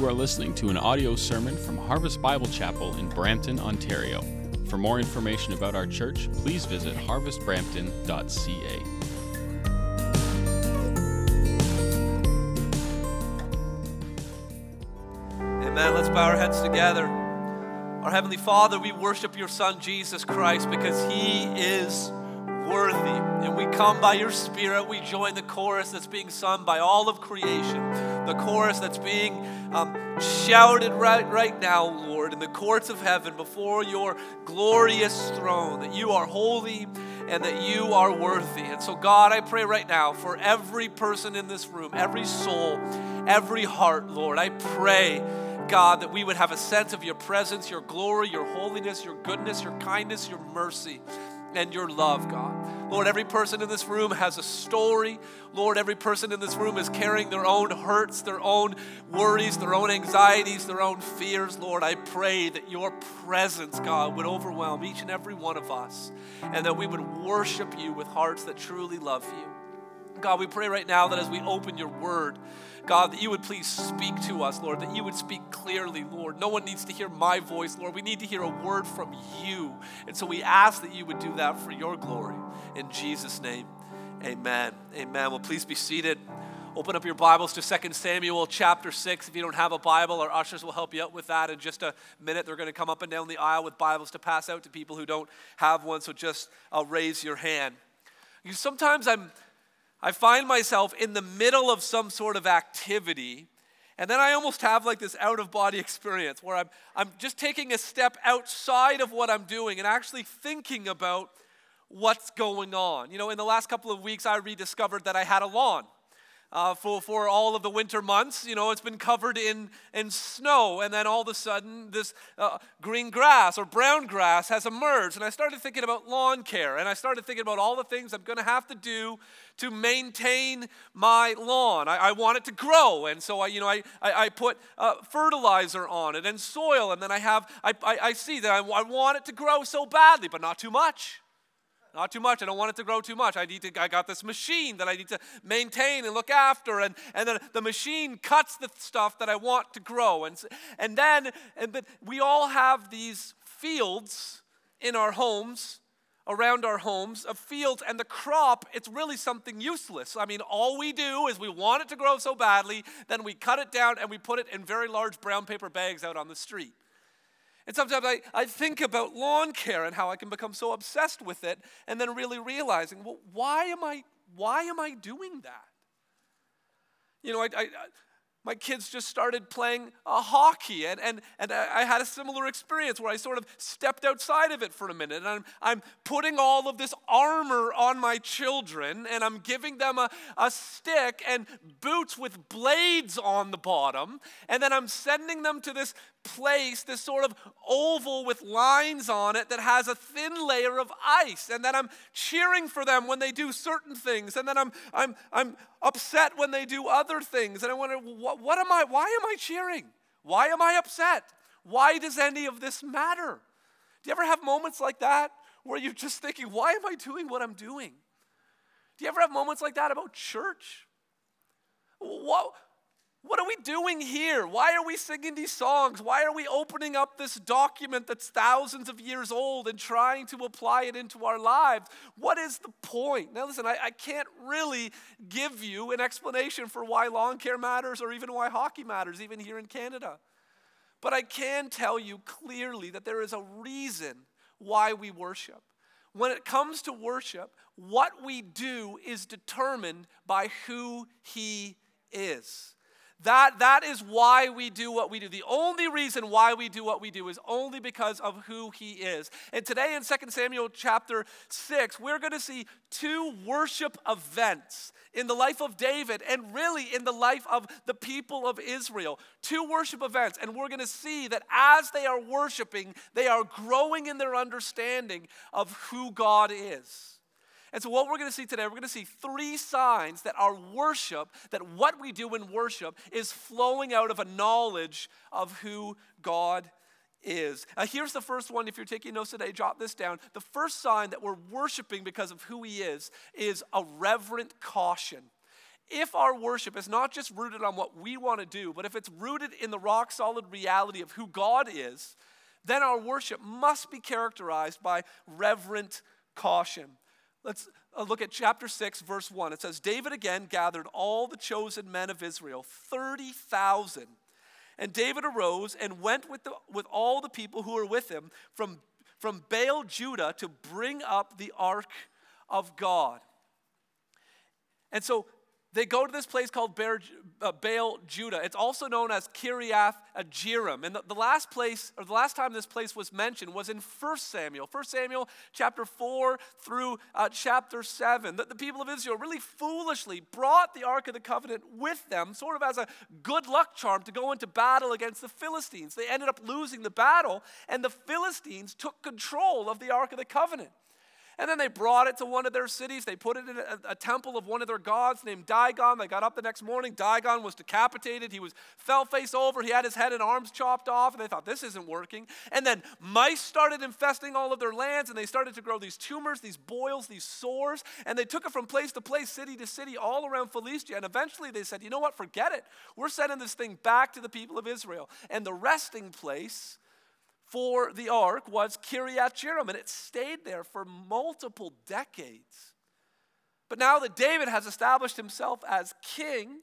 You are listening to an audio sermon from Harvest Bible Chapel in Brampton, Ontario. For more information about our church, please visit harvestbrampton.ca. Amen. Let's bow our heads together. Our Heavenly Father, we worship your Son, Jesus Christ, because he is worthy. And we come by your Spirit, we join the chorus that's being sung by all of creation, the chorus that's being um, shouted right, right now, Lord, in the courts of heaven before your glorious throne, that you are holy and that you are worthy. And so, God, I pray right now for every person in this room, every soul, every heart, Lord, I pray. God, that we would have a sense of your presence, your glory, your holiness, your goodness, your kindness, your mercy and your love, God. Lord, every person in this room has a story. Lord, every person in this room is carrying their own hurts, their own worries, their own anxieties, their own fears. Lord, I pray that your presence, God, would overwhelm each and every one of us and that we would worship you with hearts that truly love you. God, we pray right now that as we open your word, God, that you would please speak to us, Lord, that you would speak clearly, Lord. No one needs to hear my voice, Lord. We need to hear a word from you. And so we ask that you would do that for your glory. In Jesus' name, amen. Amen. Well, please be seated. Open up your Bibles to 2 Samuel chapter 6. If you don't have a Bible, our ushers will help you out with that in just a minute. They're going to come up and down the aisle with Bibles to pass out to people who don't have one, so just uh, raise your hand. You, sometimes I'm I find myself in the middle of some sort of activity, and then I almost have like this out of body experience where I'm, I'm just taking a step outside of what I'm doing and actually thinking about what's going on. You know, in the last couple of weeks, I rediscovered that I had a lawn uh, for, for all of the winter months. You know, it's been covered in, in snow, and then all of a sudden, this uh, green grass or brown grass has emerged. And I started thinking about lawn care, and I started thinking about all the things I'm going to have to do to maintain my lawn. I, I, want it to grow, and so I, you know, I, I, I put uh, fertilizer on it and soil, and then I have, I, I, I see that I, I want it to grow so badly, but not too much. Not too much. I don't want it to grow too much. I need to, I got this machine that I need to maintain and look after. And, and then the machine cuts the stuff that I want to grow. And, and then, and, but we all have these fields in our homes, around our homes, of fields, and the crop, it's really something useless. I mean, all we do is we want it to grow so badly, then we cut it down and we put it in very large brown paper bags out on the street. And sometimes I, I think about lawn care and how I can become so obsessed with it and then really realizing, well, why am I, why am I doing that? You know, I, I, my kids just started playing uh, hockey, and, and, and I had a similar experience where I sort of stepped outside of it for a minute. And I'm, I'm putting all of this armor on my children, and I'm giving them a, a stick and boots with blades on the bottom, and then I'm sending them to this place, this sort of oval with lines on it that has a thin layer of ice. And then I'm cheering for them when they do certain things. And then I'm, I'm, I'm upset when they do other things. And I wonder, what, what am I, why am I cheering? Why am I upset? Why does any of this matter? Do you ever have moments like that where you're just thinking, why am I doing what I'm doing? Do you ever have moments like that about church? What, what are we doing here? Why are we singing these songs? Why are we opening up this document that's thousands of years old and trying to apply it into our lives? What is the point? Now, listen, I, I can't really give you an explanation for why lawn care matters or even why hockey matters, even here in Canada. But I can tell you clearly that there is a reason why we worship. When it comes to worship, what we do is determined by who He is. That, that is why we do what we do. The only reason why we do what we do is only because of who he is. And today in 2 Samuel chapter 6, we're going to see two worship events in the life of David and really in the life of the people of Israel. Two worship events. And we're going to see that as they are worshiping, they are growing in their understanding of who God is. And so, what we're going to see today, we're going to see three signs that our worship, that what we do in worship, is flowing out of a knowledge of who God is. Uh, here's the first one. If you're taking notes today, jot this down. The first sign that we're worshiping because of who He is is a reverent caution. if our worship is not just rooted on what we want to do, but if it's rooted in the rock solid reality of who God is, then our worship must be characterized by reverent caution. Let's uh, look at chapter 6, verse 1. It says, David again gathered all the chosen men of Israel, 30,000. And David arose and went with, the, with all the people who were with him from, from Baal Judah to bring up the ark of God. And so they go to this place called uh, Baal, Judah. It's also known as Kiriath Jearim. And the, the, last place, or the last time this place was mentioned was in 1 Samuel. 1 Samuel chapter 4 through uh, chapter 7. That the people of Israel really foolishly brought the Ark of the Covenant with them, sort of as a good luck charm to go into battle against the Philistines. They ended up losing the battle, and the Philistines took control of the Ark of the Covenant. And then they brought it to one of their cities. They put it in a, a, temple of one of their gods named Dagon. They got up the next morning. Dagon was decapitated. He was fell face over. He had his head and arms chopped off. And they thought, this isn't working. And then mice started infesting all of their lands. And they started to grow these tumors, these boils, these sores. And they took it from place to place, city to city, all around Philistia. And eventually they said, you know what? Forget it. We're sending this thing back to the people of Israel. And the resting place for the ark was Kiriath Jearim, and it stayed there for multiple decades. But now that David has established himself as king,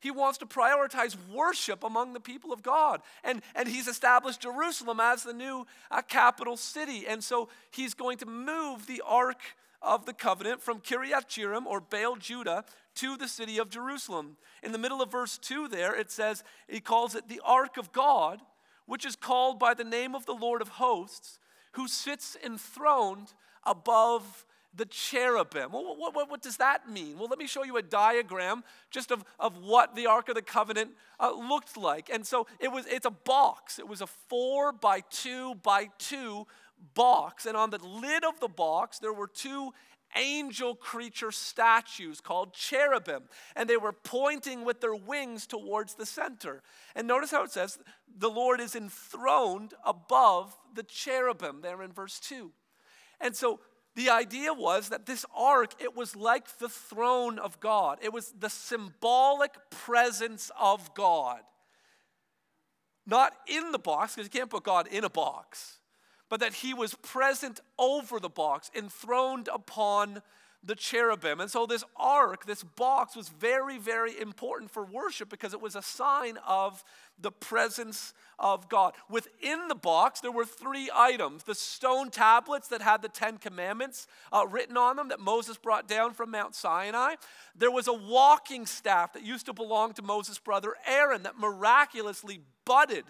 he wants to prioritize worship among the people of God. And, and he's established Jerusalem as the new uh, capital city. And so he's going to move the Ark of the Covenant from Kiriath Jearim or Baal Judah to the city of Jerusalem. In the middle of verse 2 there, it says, he calls it the Ark of God which is called by the name of the Lord of hosts, who sits enthroned above the cherubim. Well, what, what, what, does that mean? Well, let me show you a diagram just of, of what the Ark of the Covenant uh, looked like. And so it was, it's a box. It was a four by two by two box. And on the lid of the box, there were two angel creature statues called cherubim, and they were pointing with their wings towards the center. And notice how it says, the Lord is enthroned above the cherubim, there in verse 2. And so the idea was that this ark, it was like the throne of God, it was the symbolic presence of God. Not in the box, because you can't put God in a box but that he was present over the box, enthroned upon the cherubim. And so, this ark, this box, was very, very important for worship because it was a sign of the presence of God. Within the box, there were three items the stone tablets that had the Ten Commandments uh, written on them that Moses brought down from Mount Sinai. There was a walking staff that used to belong to Moses' brother Aaron that miraculously budded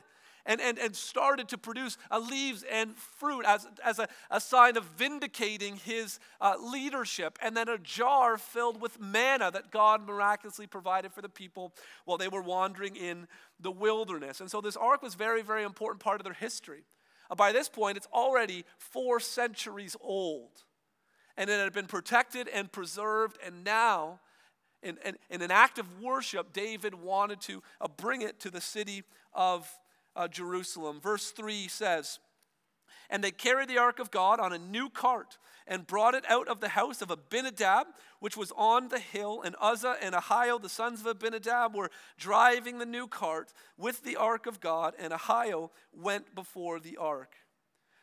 and, and, and started to produce uh, leaves and fruit as, as a, a sign of vindicating his uh, leadership. And then a jar filled with manna that God miraculously provided for the people while they were wandering in the wilderness. And so this ark was very, very important part of their history. Uh, by this point, it's already four centuries old. And it had been protected and preserved, and now in, in, in, an act of worship, David wanted to uh, bring it to the city of uh, Jerusalem. Verse 3 says, And they carried the ark of God on a new cart and brought it out of the house of Abinadab, which was on the hill. And Uzzah and Ahio, the sons of Abinadab, were driving the new cart with the ark of God, and Ahio went before the ark.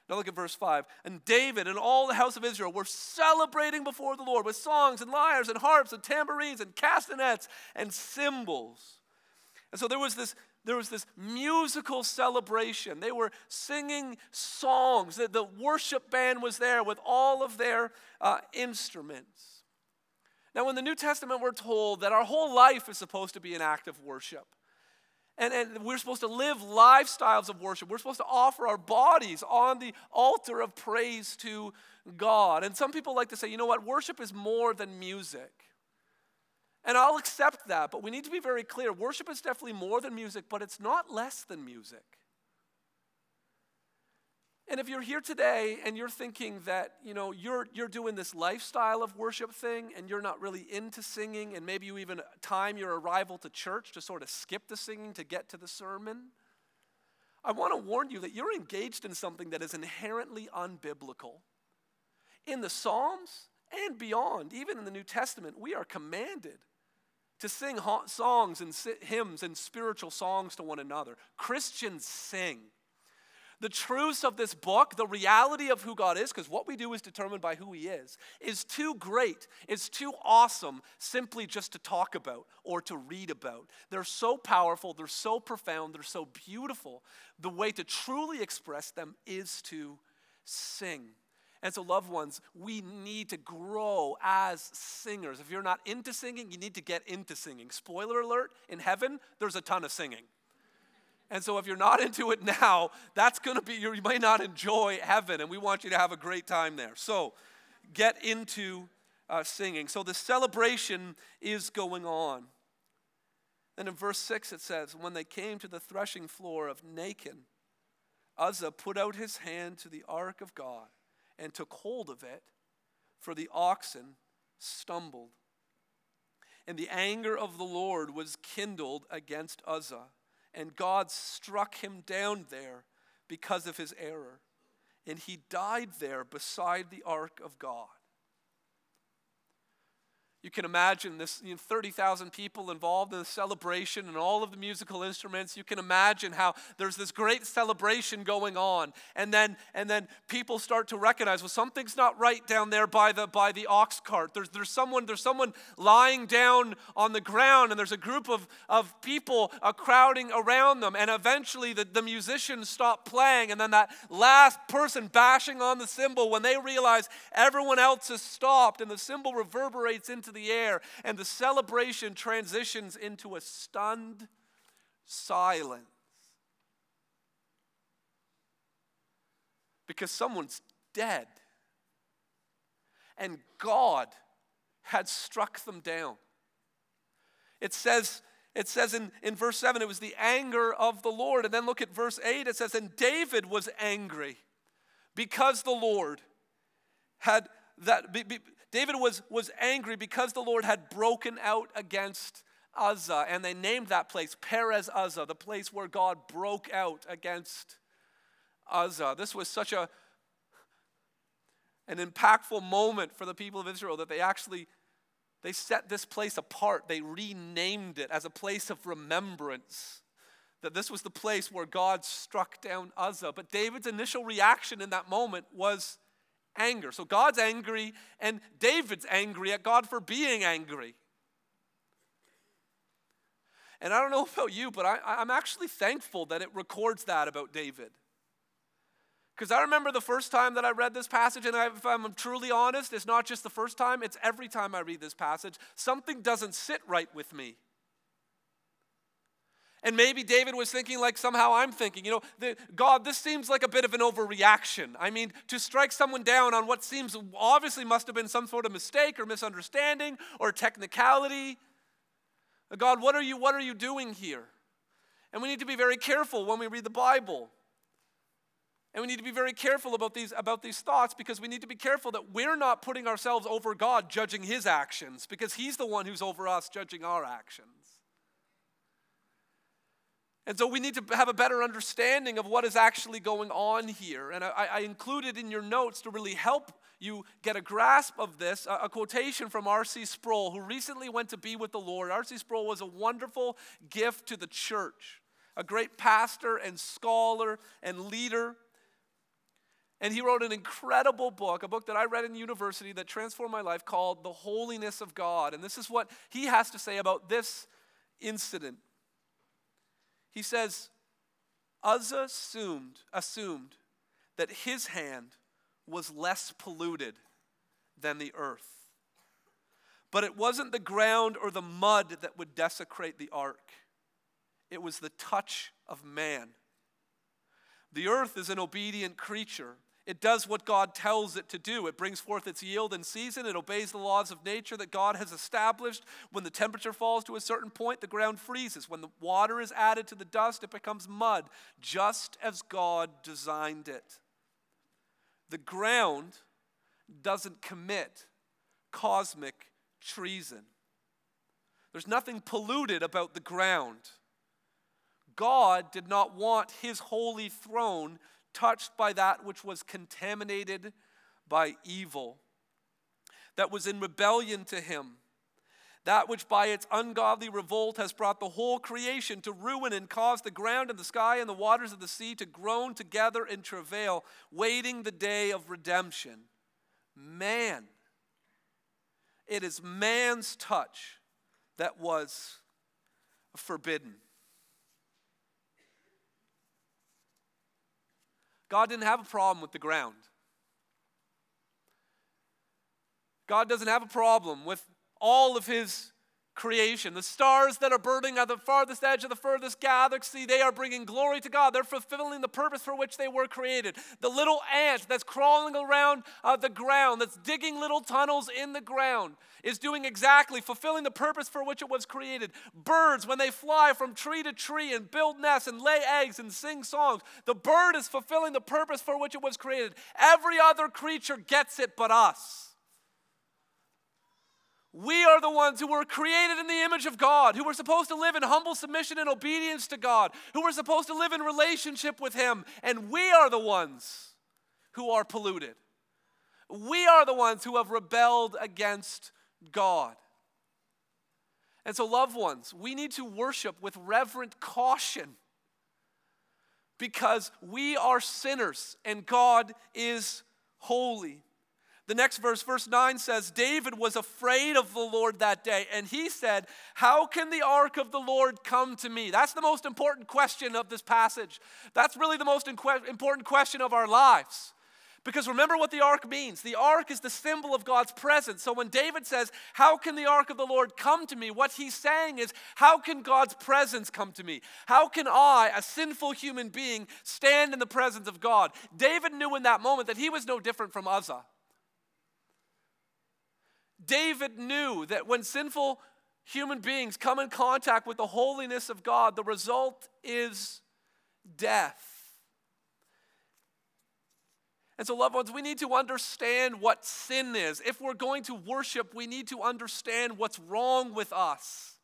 Now look at verse 5. And David and all the house of Israel were celebrating before the Lord with songs and lyres and harps and tambourines and castanets and cymbals. And so there was this there was this musical celebration. They were singing songs. The, the worship band was there with all of their uh, instruments. Now, in the New Testament, we're told that our whole life is supposed to be an act of worship. And, and we're supposed to live lifestyles of worship. We're supposed to offer our bodies on the altar of praise to God. And some people like to say, you know what, worship is more than music. And I'll accept that, but we need to be very clear. Worship is definitely more than music, but it's not less than music. And if you're here today and you're thinking that, you know, you're, you're doing this lifestyle of worship thing and you're not really into singing, and maybe you even time your arrival to church to sort of skip the singing to get to the sermon, I want to warn you that you're engaged in something that is inherently unbiblical. In the Psalms and beyond, even in the New Testament, we are commanded to sing songs and hymns and spiritual songs to one another. Christians sing. The truths of this book, the reality of who God is, because what we do is determined by who He is, is too great, is too awesome simply just to talk about or to read about. They're so powerful, they're so profound, they're so beautiful. The way to truly express them is to sing. And so, loved ones, we need to grow as singers. If you're not into singing, you need to get into singing. Spoiler alert in heaven, there's a ton of singing. And so, if you're not into it now, that's going to be, you may not enjoy heaven, and we want you to have a great time there. So, get into uh, singing. So, the celebration is going on. And in verse 6, it says, When they came to the threshing floor of Nacon, Uzzah put out his hand to the ark of God and took hold of it, for the oxen stumbled. And the anger of the Lord was kindled against Uzzah and God struck him down there because of his error. And he died there beside the ark of God. You can imagine this you know, 30,000 people involved in the celebration and all of the musical instruments. You can imagine how there's this great celebration going on. And then, and then people start to recognize, well, something's not right down there by the, by the ox cart. There's, there's, someone, there's someone lying down on the ground, and there's a group of, of people uh, crowding around them. And eventually the, the musicians stop playing, and then that last person bashing on the cymbal, when they realize everyone else has stopped and the cymbal reverberates into the air, and the celebration transitions into a stunned silence. Because someone's dead. And God had struck them down. It says, it says in, in verse 7, it was the anger of the Lord. And then look at verse 8, it says, And David was angry because the Lord had that David was, was angry because the Lord had broken out against Uzzah, and they named that place Perez Uzzah, the place where God broke out against Uzzah. This was such a an impactful moment for the people of Israel that they actually they set this place apart. They renamed it as a place of remembrance. That this was the place where God struck down Uzzah. But David's initial reaction in that moment was anger. So God's angry, and David's angry at God for being angry. And I don't know about you, but I, I'm actually thankful that it records that about David. Because I remember the first time that I read this passage, and if I'm truly honest, it's not just the first time, it's every time I read this passage. Something doesn't sit right with me. And maybe David was thinking like somehow I'm thinking, you know, the, God, this seems like a bit of an overreaction. I mean, to strike someone down on what seems obviously must have been some sort of mistake or misunderstanding or technicality. God, what are you what are you doing here? And we need to be very careful when we read the Bible. And we need to be very careful about these, about these thoughts because we need to be careful that we're not putting ourselves over God judging his actions because he's the one who's over us judging our actions. And so we need to have a better understanding of what is actually going on here. And I, I included in your notes to really help you get a grasp of this a, a quotation from R.C. Sproul, who recently went to be with the Lord. R.C. Sproul was a wonderful gift to the church, a great pastor and scholar and leader. And he wrote an incredible book, a book that I read in university that transformed my life called The Holiness of God. And this is what he has to say about this incident. He says, Uzzah assumed, assumed that his hand was less polluted than the earth. But it wasn't the ground or the mud that would desecrate the ark, it was the touch of man. The earth is an obedient creature. It does what God tells it to do. It brings forth its yield in season. It obeys the laws of nature that God has established. When the temperature falls to a certain point, the ground freezes. When the water is added to the dust, it becomes mud, just as God designed it. The ground doesn't commit cosmic treason. There's nothing polluted about the ground. God did not want his holy throne touched by that which was contaminated by evil, that was in rebellion to him, that which by its ungodly revolt has brought the whole creation to ruin and caused the ground and the sky and the waters of the sea to groan together in travail, waiting the day of redemption. Man. It is man's touch that was forbidden. God didn't have a problem with the ground. God doesn't have a problem with all of his creation. The stars that are burning at the farthest edge of the furthest galaxy, they are bringing glory to God. They're fulfilling the purpose for which they were created. The little ant that's crawling around uh, the ground, that's digging little tunnels in the ground, is doing exactly, fulfilling the purpose for which it was created. Birds, when they fly from tree to tree and build nests and lay eggs and sing songs, the bird is fulfilling the purpose for which it was created. Every other creature gets it but us. We are the ones who were created in the image of God, who were supposed to live in humble submission and obedience to God, who were supposed to live in relationship with Him, and we are the ones who are polluted. We are the ones who have rebelled against God. And so, loved ones, we need to worship with reverent caution because we are sinners and God is holy. The next verse, verse 9 says, David was afraid of the Lord that day, and he said, How can the ark of the Lord come to me? That's the most important question of this passage. That's really the most important question of our lives. Because remember what the ark means. The ark is the symbol of God's presence. So when David says, How can the ark of the Lord come to me? What he's saying is, How can God's presence come to me? How can I, a sinful human being, stand in the presence of God? David knew in that moment that he was no different from Uzzah. David knew that when sinful human beings come in contact with the holiness of God, the result is death. And so, loved ones, we need to understand what sin is. If we're going to worship, we need to understand what's wrong with us.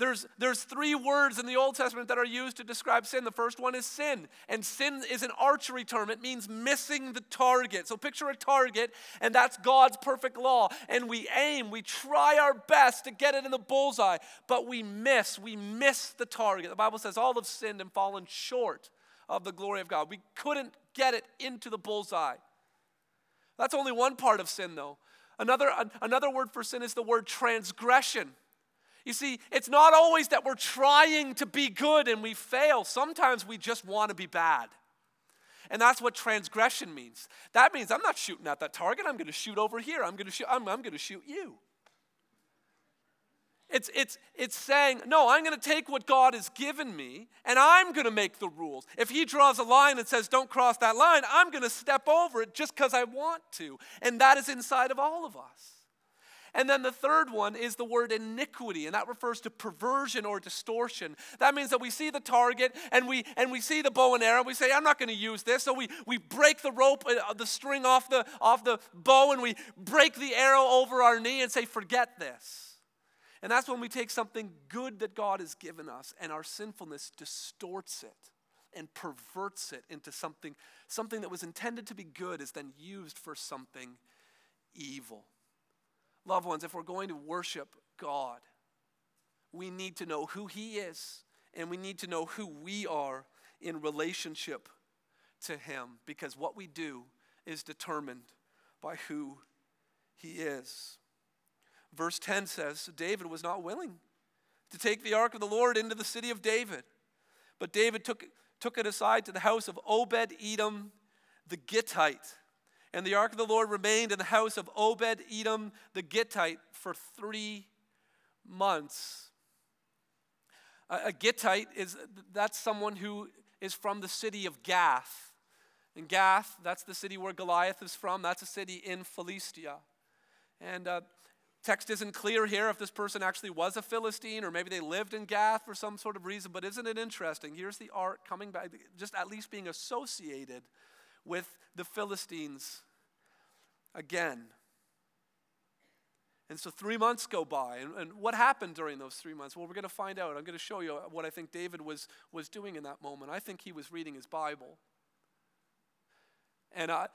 There's, there's three words in the Old Testament that are used to describe sin. The first one is sin. And sin is an archery term, it means missing the target. So picture a target, and that's God's perfect law. And we aim, we try our best to get it in the bullseye, but we miss. We miss the target. The Bible says all have sinned and fallen short of the glory of God. We couldn't get it into the bullseye. That's only one part of sin, though. Another, another word for sin is the word transgression. You see, it's not always that we're trying to be good and we fail. Sometimes we just want to be bad. And that's what transgression means. That means I'm not shooting at that target. I'm going to shoot over here. I'm going to shoot, I'm, I'm going to shoot you. It's, it's, it's saying, no, I'm going to take what God has given me and I'm going to make the rules. If He draws a line and says, don't cross that line, I'm going to step over it just because I want to. And that is inside of all of us. And then the third one is the word iniquity, and that refers to perversion or distortion. That means that we see the target and we and we see the bow and arrow. We say, I'm not going to use this. So we, we break the rope, uh, the string off the off the bow, and we break the arrow over our knee and say, forget this. And that's when we take something good that God has given us, and our sinfulness distorts it and perverts it into something, something that was intended to be good is then used for something evil. Loved ones, if we're going to worship God, we need to know who He is and we need to know who we are in relationship to Him because what we do is determined by who He is. Verse 10 says David was not willing to take the ark of the Lord into the city of David, but David took, took it aside to the house of Obed Edom the Gittite and the ark of the Lord remained in the house of Obed Edom the Gittite for three months. A, Gittite is that's someone who is from the city of Gath. And Gath, that's the city where Goliath is from. That's a city in Philistia. And uh, text isn't clear here if this person actually was a Philistine or maybe they lived in Gath for some sort of reason. But isn't it interesting? Here's the ark coming back, just at least being associated with the Philistines again. And so three months go by. And, and, what happened during those three months? Well, we're going to find out. I'm going to show you what I think David was, was doing in that moment. I think he was reading his Bible. And I,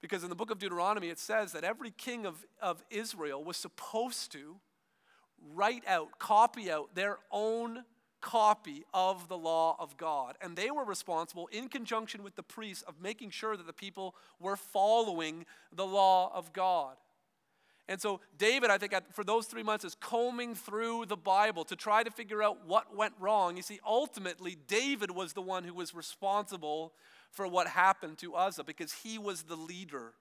Because in the book of Deuteronomy, it says that every king of, of Israel was supposed to write out, copy out their own copy of the law of God. And they were responsible, in conjunction with the priests, of making sure that the people were following the law of God. And so, David, I think, for those three months, is combing through the Bible to try to figure out what went wrong. You see, ultimately, David was the one who was responsible for what happened to Uzzah because he was the leader.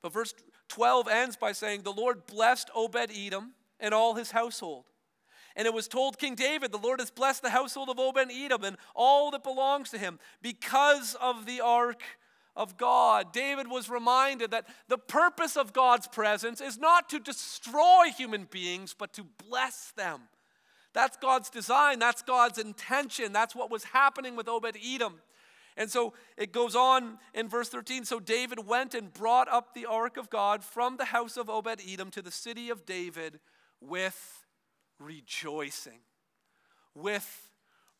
But verse 12 ends by saying, The Lord blessed Obed Edom and all his household. And it was told King David, The Lord has blessed the household of Obed Edom and all that belongs to him because of the ark of God. David was reminded that the purpose of God's presence is not to destroy human beings, but to bless them. That's God's design, that's God's intention, that's what was happening with Obed Edom. And so it goes on in verse 13. So David went and brought up the ark of God from the house of Obed Edom to the city of David with rejoicing. With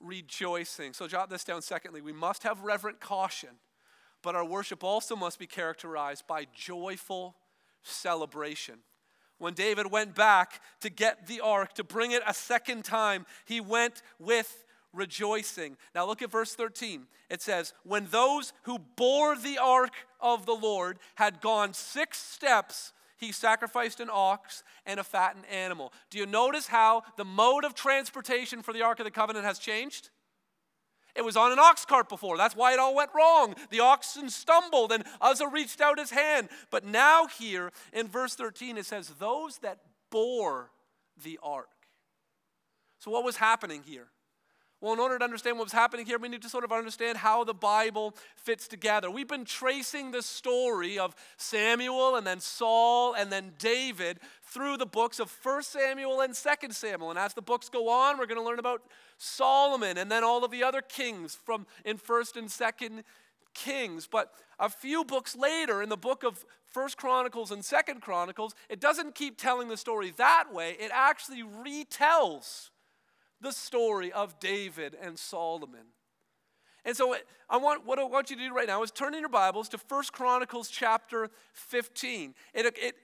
rejoicing. So jot this down secondly. We must have reverent caution but our worship also must be characterized by joyful celebration. When David went back to get the ark, to bring it a second time, he went with rejoicing. Now look at verse 13. It says, When those who bore the ark of the Lord had gone six steps, he sacrificed an ox and a fattened animal. Do you notice how the mode of transportation for the Ark of the Covenant has changed? It was on an ox cart before. That's why it all went wrong. The oxen stumbled and Uzzah reached out his hand. But now, here in verse 13, it says, Those that bore the ark. So, what was happening here? Well, in order to understand what was happening here, we need to sort of understand how the Bible fits together. We've been tracing the story of Samuel and then Saul and then David through the books of 1 Samuel and 2 Samuel. And as the books go on, we're going to learn about Solomon and then all of the other kings from in 1st and 2nd Kings. But a few books later in the book of First Chronicles and Second Chronicles, it doesn't keep telling the story that way. It actually retells the story of David and Solomon. And so I want what I want you to do right now is turn in your Bibles to First Chronicles chapter 15. It, it,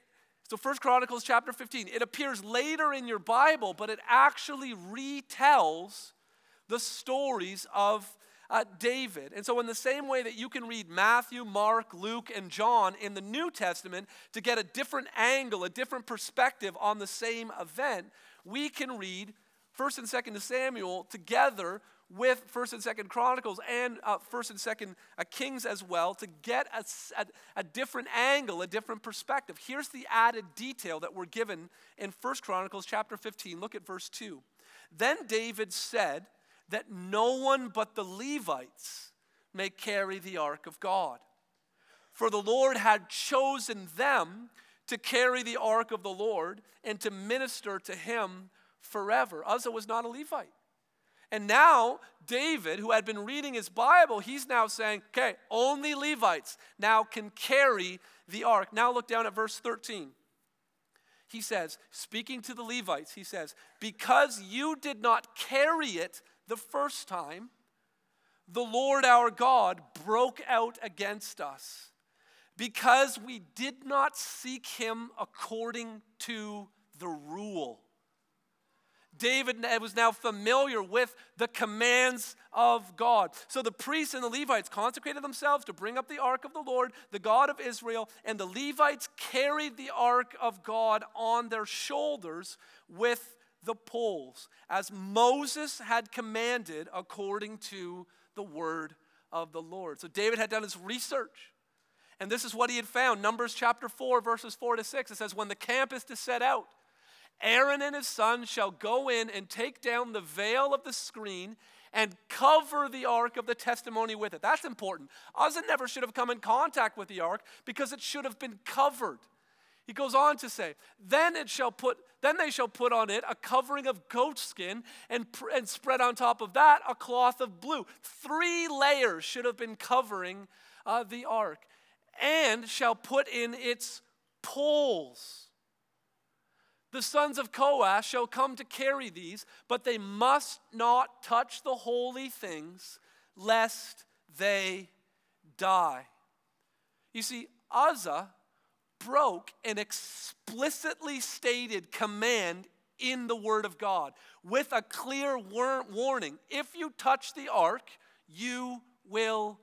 so First Chronicles chapter 15. It appears later in your Bible, but it actually retells the stories of uh, David. And so, in the same way that you can read Matthew, Mark, Luke, and John in the New Testament to get a different angle, a different perspective on the same event, we can read First and Second Samuel together with First and Second Chronicles and uh, First and Second uh, Kings as well to get a, a, a, different angle, a different perspective. Here's the added detail that we're given in First Chronicles chapter 15. Look at verse 2. Then David said that no one but the Levites may carry the ark of God. For the Lord had chosen them to carry the ark of the Lord and to minister to him forever. Uzzah was not a Levite. And now, David, who had been reading his Bible, he's now saying, okay, only Levites now can carry the ark. Now, look down at verse 13. He says, speaking to the Levites, he says, Because you did not carry it the first time, the Lord our God broke out against us because we did not seek him according to the rule David was now familiar with the commands of God. So the priests and the Levites consecrated themselves to bring up the ark of the Lord, the God of Israel, and the Levites carried the ark of God on their shoulders with the poles, as Moses had commanded according to the word of the Lord. So David had done his research. And this is what he had found. Numbers chapter 4, verses 4 to 6. It says, When the camp is to set out, Aaron and his sons shall go in and take down the veil of the screen and cover the ark of the testimony with it. That's important. Uzzah never should have come in contact with the ark because it should have been covered. He goes on to say, then it shall put, then they shall put on it a covering of goat skin and, and spread on top of that a cloth of blue. Three layers should have been covering uh, the ark, and shall put in its poles the sons of Kohath shall come to carry these, but they must not touch the holy things, lest they die. You see, Uzzah broke an explicitly stated command in the Word of God with a clear war- warning if you touch the ark, you will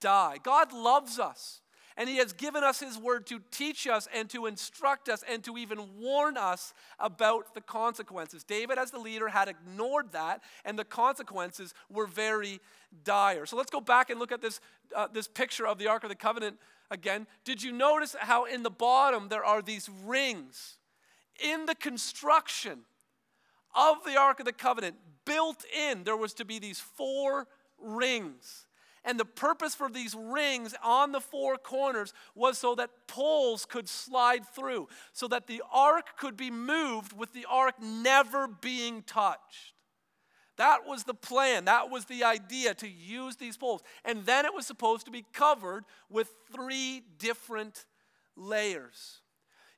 die. God loves us. And he has given us his word to teach us and to instruct us and to even warn us about the consequences. David, as the leader, had ignored that, and the consequences were very dire. So let's go back and look at this, uh, this picture of the Ark of the Covenant again. Did you notice how in the bottom there are these rings? In the construction of the Ark of the Covenant, built in, there was to be these four rings. And the purpose for these rings on the four corners was so that poles could slide through, so that the ark could be moved with the ark never being touched. That was the plan. That was the idea to use these poles. And then it was supposed to be covered with three different layers.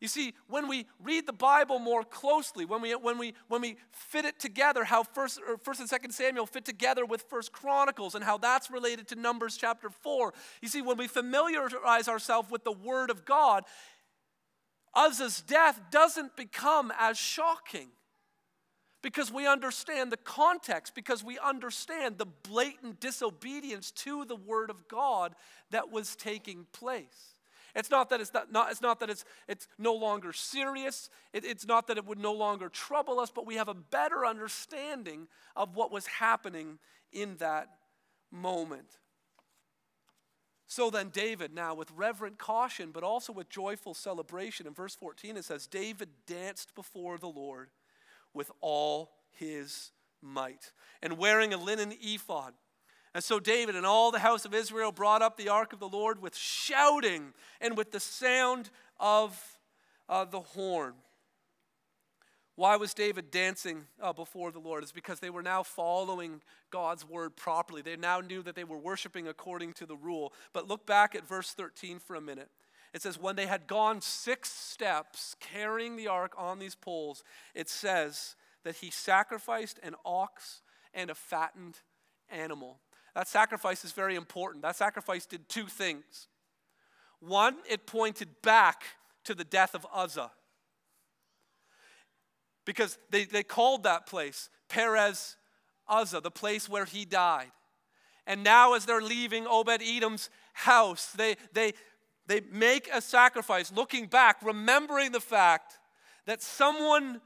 You see, when we read the Bible more closely, when we, when we, when we fit it together, how first, first and Second Samuel fit together with First Chronicles and how that's related to Numbers chapter 4, you see, when we familiarize ourselves with the Word of God, Uzzah's death doesn't become as shocking because we understand the context, because we understand the blatant disobedience to the Word of God that was taking place. It's not that it's not, it's not that it's it's no longer serious. It, it's not that it would no longer trouble us, but we have a better understanding of what was happening in that moment. So then, David, now with reverent caution, but also with joyful celebration, in verse 14 it says, David danced before the Lord with all his might, and wearing a linen ephod. And so David and all the house of Israel brought up the ark of the Lord with shouting and with the sound of uh, the horn. Why was David dancing uh, before the Lord? It's because they were now following God's word properly. They now knew that they were worshiping according to the rule. But look back at verse 13 for a minute. It says, When they had gone six steps carrying the ark on these poles, it says that he sacrificed an ox and a fattened animal. That sacrifice is very important. That sacrifice did two things. One, it pointed back to the death of Uzzah. Because they, they called that place Perez Uzzah, the place where he died. And now, as they're leaving Obed Edom's house, they, they, they make a sacrifice, looking back, remembering the fact that someone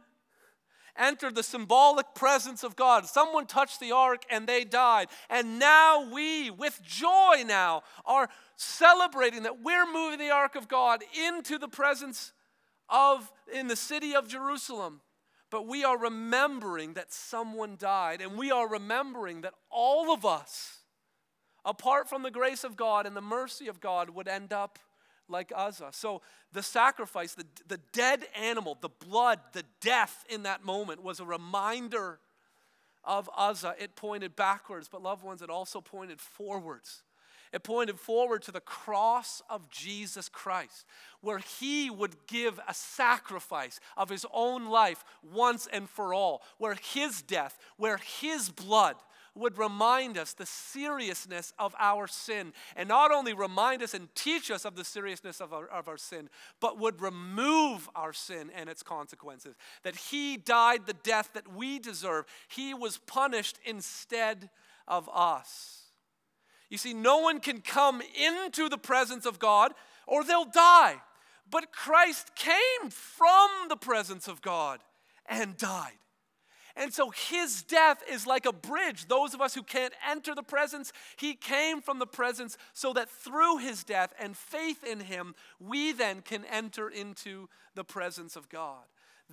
entered the symbolic presence of God. Someone touched the ark and they died. And now we, with joy now, are celebrating that we're moving the ark of God into the presence of, in the city of Jerusalem. But we are remembering that someone died. And we are remembering that all of us, apart from the grace of God and the mercy of God, would end up like Uzzah. So the sacrifice, the, the dead animal, the blood, the death in that moment was a reminder of Uzzah. It pointed backwards, but loved ones, it also pointed forwards. It pointed forward to the cross of Jesus Christ, where he would give a sacrifice of his own life once and for all, where his death, where his blood would remind us the seriousness of our sin. And not only remind us and teach us of the seriousness of our, of our sin, but would remove our sin and its consequences. That He died the death that we deserve, He was punished instead of us. You see, no one can come into the presence of God or they'll die. But Christ came from the presence of God and died. And so his death is like a bridge. Those of us who can't enter the presence, he came from the presence so that through his death and faith in him, we then can enter into the presence of God.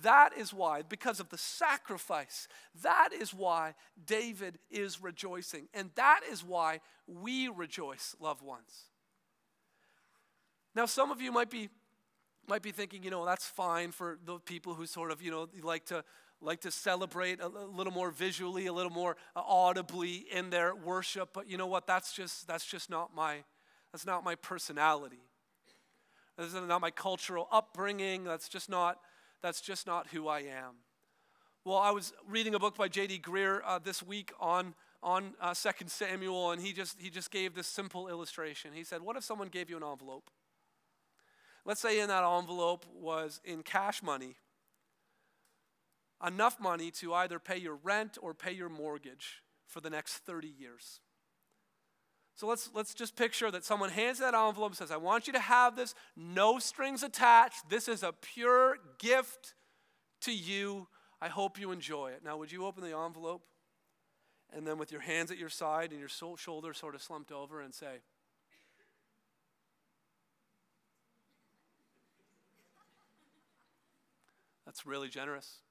That is why, because of the sacrifice, that is why David is rejoicing. And that is why we rejoice, loved ones. Now, some of you might be, might be thinking, you know, that's fine for the people who sort of, you know, like to like to celebrate a little more visually, a little more uh, audibly in their worship, but you know what? That's just that's just not my that's not my personality. That's not my cultural upbringing. That's just not that's just not who I am. Well, I was reading a book by J.D. Greear uh, this week on on uh, 2 Samuel, and he just he just gave this simple illustration. He said, "What if someone gave you an envelope, let's say in that envelope was in cash money, enough money to either pay your rent or pay your mortgage for the next 30 years. So let's, let's just picture that someone hands that envelope and says, I want you to have this, no strings attached. This is a pure gift to you. I hope you enjoy it. Now, would you open the envelope and then with your hands at your side and your shoulders sort of slumped over and say, That's really generous.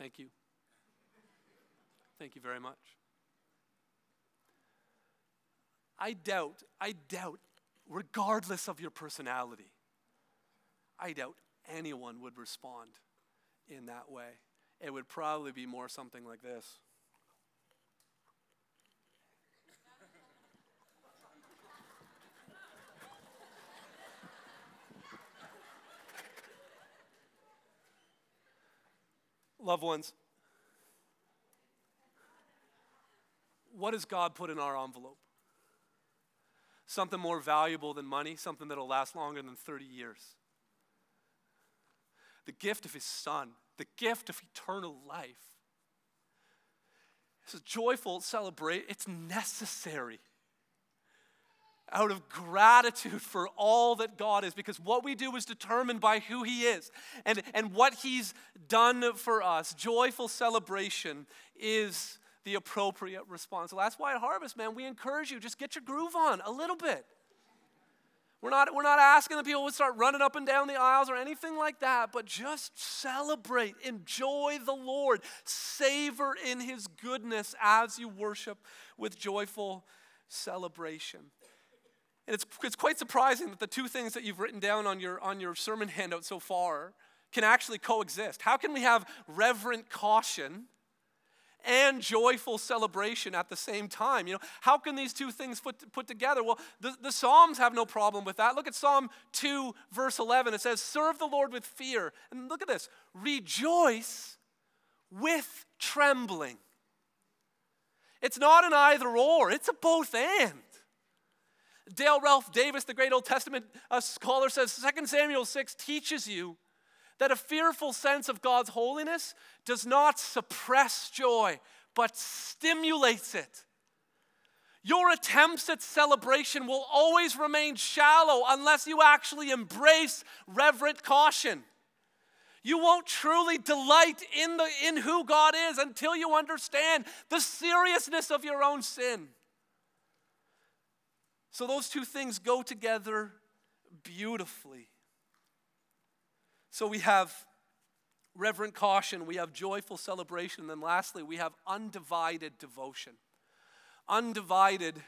Thank you. Thank you very much. I doubt, I doubt, regardless of your personality, I doubt anyone would respond in that way. It would probably be more something like this. Loved ones, what does God put in our envelope? Something more valuable than money, something that'll last longer than 30 years. The gift of His Son, the gift of eternal life. It's a joyful celebrate, it's necessary out of gratitude for all that God is, because what we do is determined by who He is and, and what He's done for us. Joyful celebration is the appropriate response. That's why at Harvest, man, we encourage you just get your groove on a little bit. We're not, we're not asking the people to start running up and down the aisles or anything like that, but just celebrate, enjoy the Lord, savor in His goodness as you worship with joyful celebration. And it's, it's quite surprising that the two things that you've written down on your, on your sermon handout so far can actually coexist. How can we have reverent caution and joyful celebration at the same time? You know, how can these two things put, put together? Well, the, the Psalms have no problem with that. Look at Psalm 2, verse 11. It says, Serve the Lord with fear. And look at this rejoice with trembling. It's not an either or, it's a both and. Dale Ralph Davis, the great Old Testament uh, scholar, says 2 Samuel 6 teaches you that a fearful sense of God's holiness does not suppress joy, but stimulates it. Your attempts at celebration will always remain shallow unless you actually embrace reverent caution. You won't truly delight in, the, in who God is until you understand the seriousness of your own sin. So those two things go together beautifully. So we have reverent caution, we have joyful celebration, and then lastly, we have undivided devotion. Undivided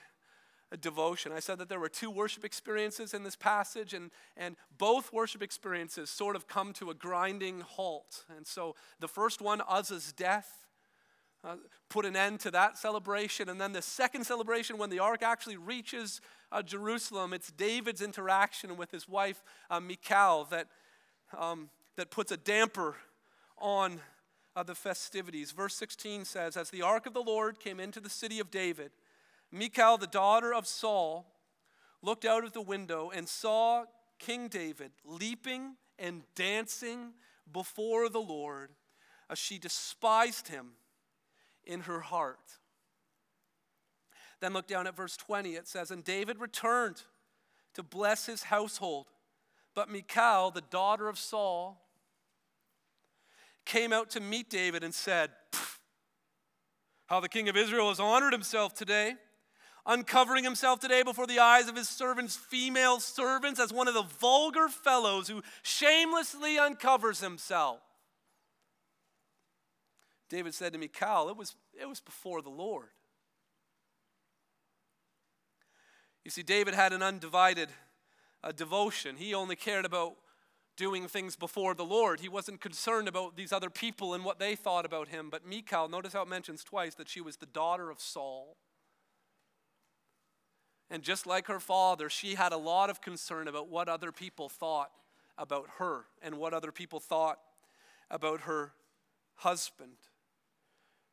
devotion. I said that there were two worship experiences in this passage, and, and both worship experiences sort of come to a grinding halt. And so the first one, Uzzah's death, uh, put an end to that celebration. And then the second celebration, when the ark actually reaches uh, Jerusalem, it's David's interaction with his wife, uh, Michal, that, um, that puts a damper on uh, the festivities. Verse 16 says, As the ark of the Lord came into the city of David, Michal, the daughter of Saul, looked out of the window and saw King David leaping and dancing before the Lord. As she despised him in her heart. Then look down at verse 20. It says, And David returned to bless his household. But Michal, the daughter of Saul, came out to meet David and said, How the king of Israel has honored himself today, uncovering himself today before the eyes of his servants, female servants, as one of the vulgar fellows who shamelessly uncovers himself. David said to Michal, it was, it was before the Lord. You see, David had an undivided uh, devotion. He only cared about doing things before the Lord. He wasn't concerned about these other people and what they thought about him. But Michal, notice how it mentions twice that she was the daughter of Saul. And just like her father, she had a lot of concern about what other people thought about her and what other people thought about her husband.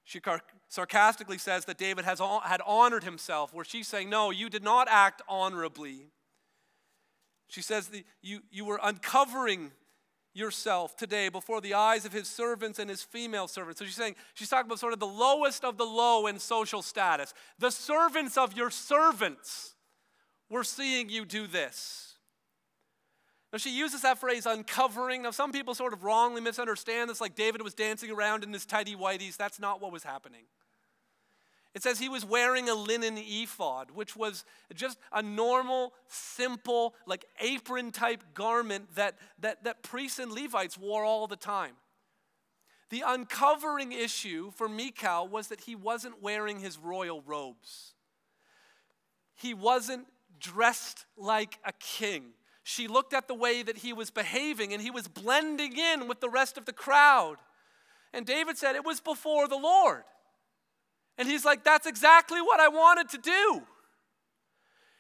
She sarcastically says that David has had honored himself, where she's saying, No, you did not act honorably. She says that you, you were uncovering yourself today before the eyes of his servants and his female servants. So she's saying, she's talking about sort of the lowest of the low in social status. The servants of your servants were seeing you do this. Now, she uses that phrase uncovering. Now, some people sort of wrongly misunderstand this, like David was dancing around in his tidy whities. That's not what was happening. It says he was wearing a linen ephod, which was just a normal, simple, like apron type garment that, that, that priests and Levites wore all the time. The uncovering issue for Michal was that he wasn't wearing his royal robes. He wasn't dressed like a king. She looked at the way that he was behaving and he was blending in with the rest of the crowd. And David said, It was before the Lord. And he's like, That's exactly what I wanted to do.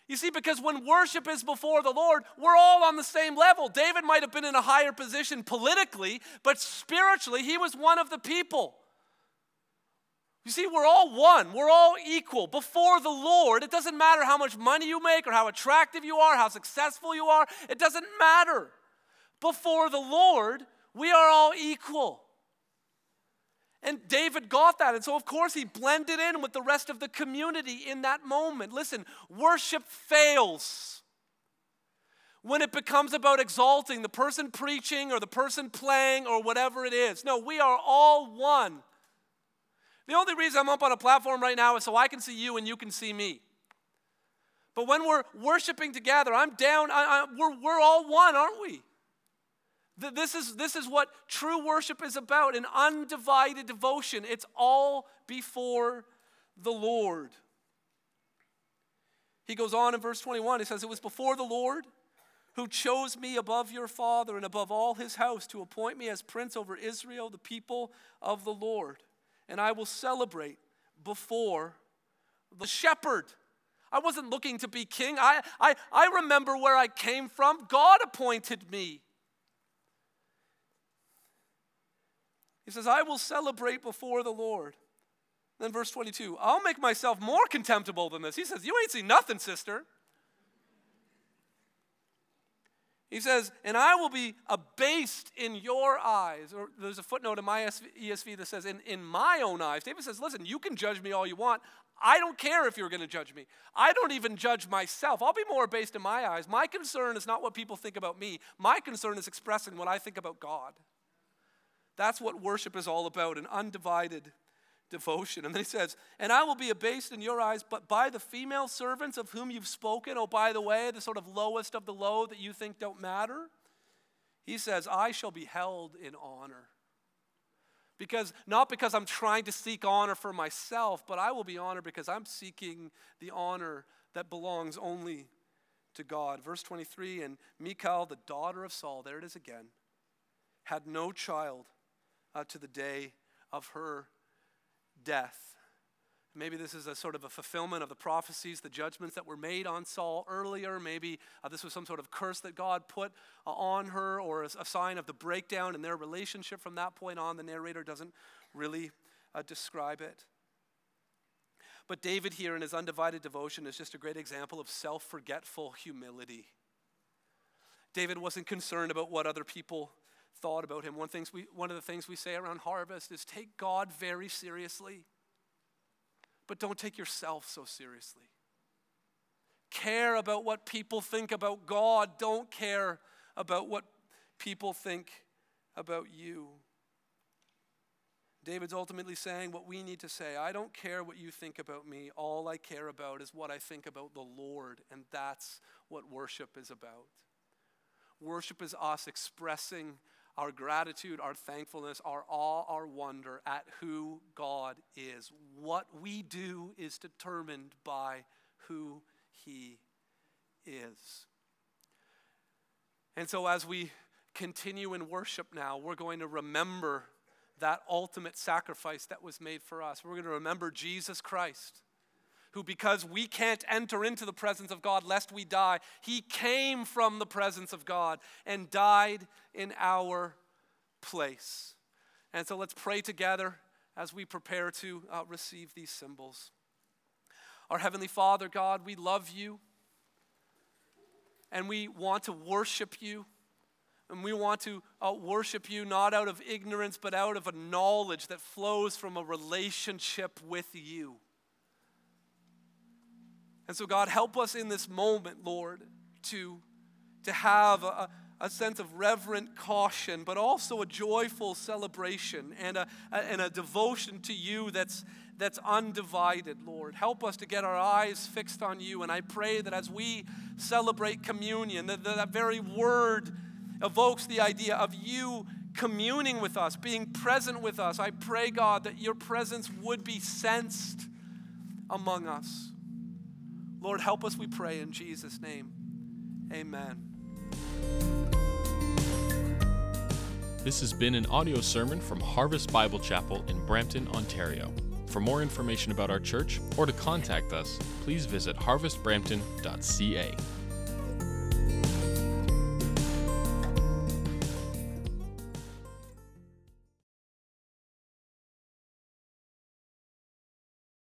You see, because when worship is before the Lord, we're all on the same level. David might have been in a higher position politically, but spiritually, he was one of the people. You see, we're all one. We're all equal before the Lord. It doesn't matter how much money you make or how attractive you are, how successful you are. It doesn't matter. Before the Lord, we are all equal. And David got that. And so, of course, he blended in with the rest of the community in that moment. Listen, worship fails when it becomes about exalting the person preaching or the person playing or whatever it is. No, we are all one. The only reason I'm up on a platform right now is so I can see you and you can see me. But when we're worshiping together, I'm down, I, I, we're, we're all one, aren't we? This is, this is what true worship is about an undivided devotion. It's all before the Lord. He goes on in verse 21, he says, It was before the Lord who chose me above your father and above all his house to appoint me as prince over Israel, the people of the Lord. And I will celebrate before the shepherd. I wasn't looking to be king. I, I, I remember where I came from. God appointed me. He says, I will celebrate before the Lord. Then, verse 22, I'll make myself more contemptible than this. He says, You ain't seen nothing, sister. He says, and I will be abased in your eyes. Or there's a footnote in my ESV that says, in, in my own eyes. David says, listen, you can judge me all you want. I don't care if you're going to judge me. I don't even judge myself. I'll be more abased in my eyes. My concern is not what people think about me, my concern is expressing what I think about God. That's what worship is all about an undivided devotion. And then he says, And I will be abased in your eyes, but by the female servants of whom you've spoken, oh, by the way, the sort of lowest of the low that you think don't matter, he says, I shall be held in honor. Because not because I'm trying to seek honor for myself, but I will be honored because I'm seeking the honor that belongs only to God. Verse 23 And Michal, the daughter of Saul, there it is again, had no child uh, to the day of her death. Maybe this is a sort of a fulfillment of the prophecies, the judgments that were made on Saul earlier. Maybe uh, this was some sort of curse that God put uh, on her or a, a, sign of the breakdown in their relationship from that point on. The narrator doesn't really uh, describe it. But David here in his undivided devotion is just a great example of self forgetful humility. David wasn't concerned about what other people thought about him. One, things we, one of the things we say around harvest is take God very seriously, but don't take yourself so seriously. Care about what people think about God, don't care about what people think about you. David's ultimately saying what we need to say I don't care what you think about me. All I care about is what I think about the Lord, and that's what worship is about. Worship is us expressing our gratitude, our thankfulness, our awe, our wonder at who God is. What we do is determined by who He is. And so, as we continue in worship now, we're going to remember that ultimate sacrifice that was made for us. We're going to remember Jesus Christ who, because we can't enter into the presence of God lest we die, he came from the presence of God and died in our place. And so let's pray together as we prepare to uh, receive these symbols. Our Heavenly Father, God, we love you. and we want to worship you. And we want to uh, worship you not out of ignorance, but out of a knowledge that flows from a relationship with you. And so, God, help us in this moment, Lord, to, to have a, a sense of reverent caution, but also a joyful celebration and a, a, and a devotion to you that's, that's undivided, Lord. Help us to get our eyes fixed on you. And I pray that as we celebrate communion, that, that very word evokes the idea of you communing with us, being present with us. I pray, God, that your presence would be sensed among us. Lord, help us, we pray, in Jesus' name. Amen. This has been an audio sermon from Harvest Bible Chapel in Brampton, Ontario. For more information about our church or to contact us, please visit harvestbrampton.ca.